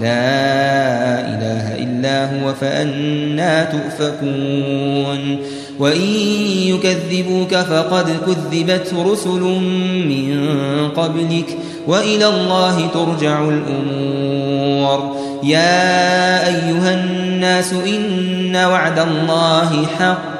لا إله إلا هو فأنا تؤفكون. وإن يكذبوك فقد كذبت رسل من قبلك وإلى الله ترجع الأمور. يا أيها الناس إن وعد الله حق.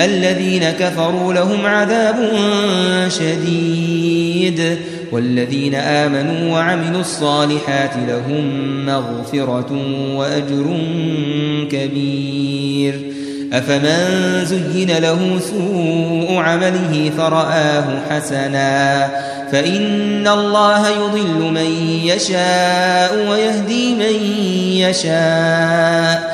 الذين كفروا لهم عذاب شديد والذين آمنوا وعملوا الصالحات لهم مغفرة وأجر كبير. أفمن زين له سوء عمله فرآه حسنا. فإن الله يضل من يشاء ويهدي من يشاء.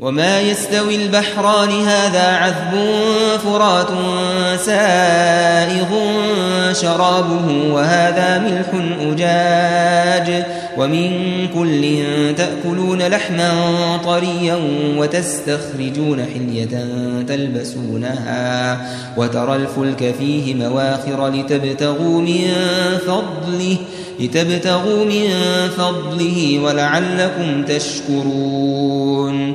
وما يستوي البحران هذا عذب فرات سائغ شرابه وهذا ملح أجاج ومن كل تأكلون لحما طريا وتستخرجون حلية تلبسونها وترى الفلك فيه مواخر لتبتغوا من فضله لتبتغوا من فضله ولعلكم تشكرون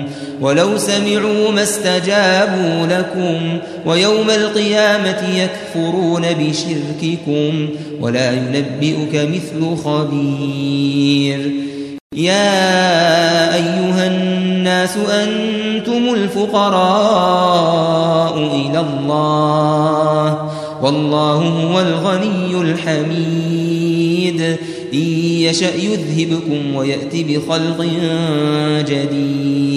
ولو سمعوا ما استجابوا لكم ويوم القيامة يكفرون بشرككم ولا ينبئك مثل خبير. يا أيها الناس أنتم الفقراء إلى الله والله هو الغني الحميد. إن يشأ يذهبكم ويأتي بخلق جديد.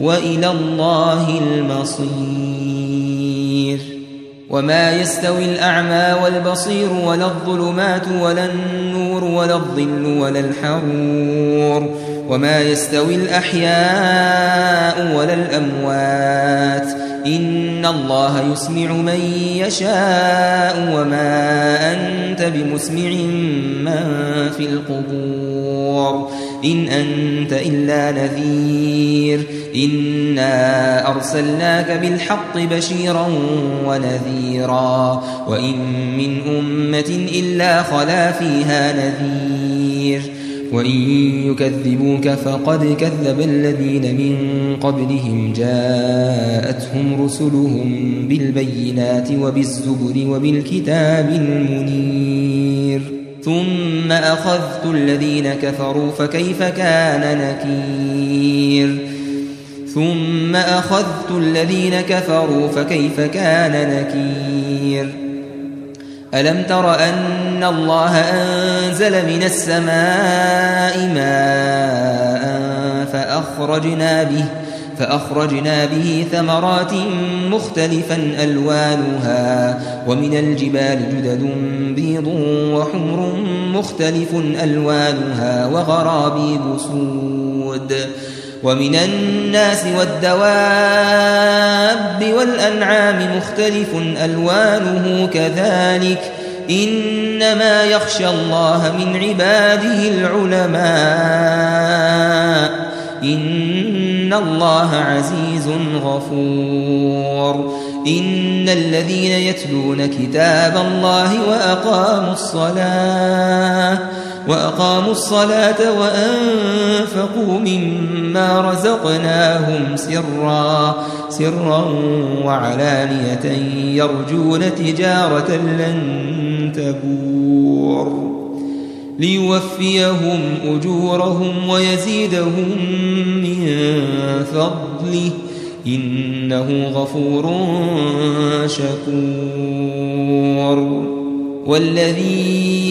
وإلى الله المصير. وما يستوي الأعمى والبصير ولا الظلمات ولا النور ولا الظل ولا الحرور. وما يستوي الأحياء ولا الأموات. إن الله يسمع من يشاء وما أنت بمسمع من في القبور. إن أنت إلا نذير. إنا أرسلناك بالحق بشيرا ونذيرا وإن من أمة إلا خلا فيها نذير وإن يكذبوك فقد كذب الذين من قبلهم جاءتهم رسلهم بالبينات وبالزبر وبالكتاب المنير ثم أخذت الذين كفروا فكيف كان نكير ثم أخذت الذين كفروا فكيف كان نكير؟ ألم تر أن الله أنزل من السماء ماء فأخرجنا به فأخرجنا به ثمرات مختلفا ألوانها ومن الجبال جدد بيض وحمر مختلف ألوانها وغرابيب سود ومن الناس والدواب والأنعام مختلف ألوانه كذلك إنما يخشى الله من عباده العلماء إن الله عزيز غفور إن الذين يتلون كتاب الله وأقاموا الصلاة وأقاموا الصلاة وأنفقوا مما رزقناهم سرا سرا وعلانية يرجون تجارة لن تبور. ليوفيهم أجورهم ويزيدهم من فضله إنه غفور شكور. والذي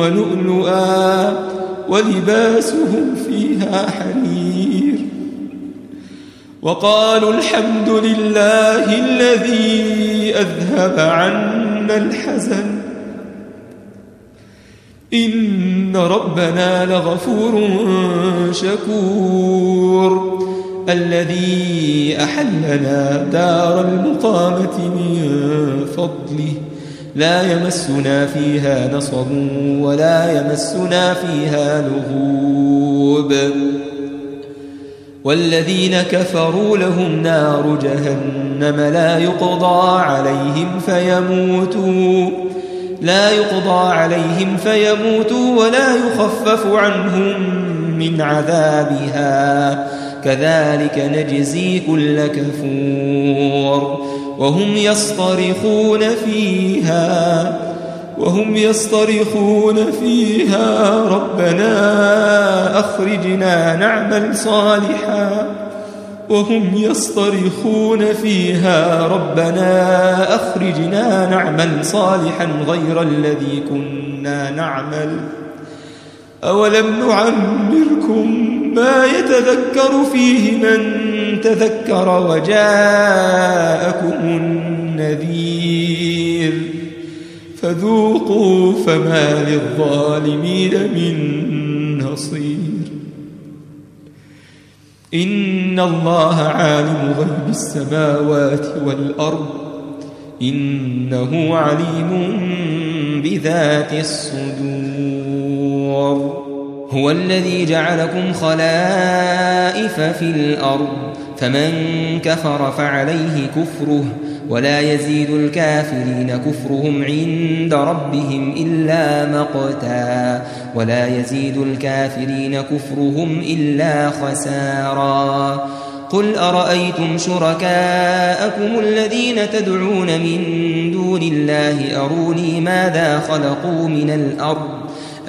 ولؤلؤا ولباسهم فيها حرير. وقالوا الحمد لله الذي أذهب عنا الحزن. إن ربنا لغفور شكور. الذي أحلنا دار المقامة من فضله. لا يمسنا فيها نصب ولا يمسنا فيها لغوب. والذين كفروا لهم نار جهنم لا يقضى عليهم فيموتوا لا يقضى عليهم فيموتوا ولا يخفف عنهم من عذابها. كذلك نجزي كل كفور. وهم يصطرخون فيها وهم يصطرخون فيها. ربنا أخرجنا نعمل صالحا. وهم يصطرخون فيها. ربنا أخرجنا نعمل صالحا غير الذي كنا نعمل. أولم نعمركم ما يتذكر فيه من تذكر وجاءكم النذير. فذوقوا فما للظالمين من نصير. إن الله عالم غيب السماوات والأرض. إنه عليم بذات الصدور. هو الذي جعلكم خلائف في الأرض فمن كفر فعليه كفره ولا يزيد الكافرين كفرهم عند ربهم إلا مقتا ولا يزيد الكافرين كفرهم إلا خسارا. قل أرأيتم شركاءكم الذين تدعون من دون الله أروني ماذا خلقوا من الأرض؟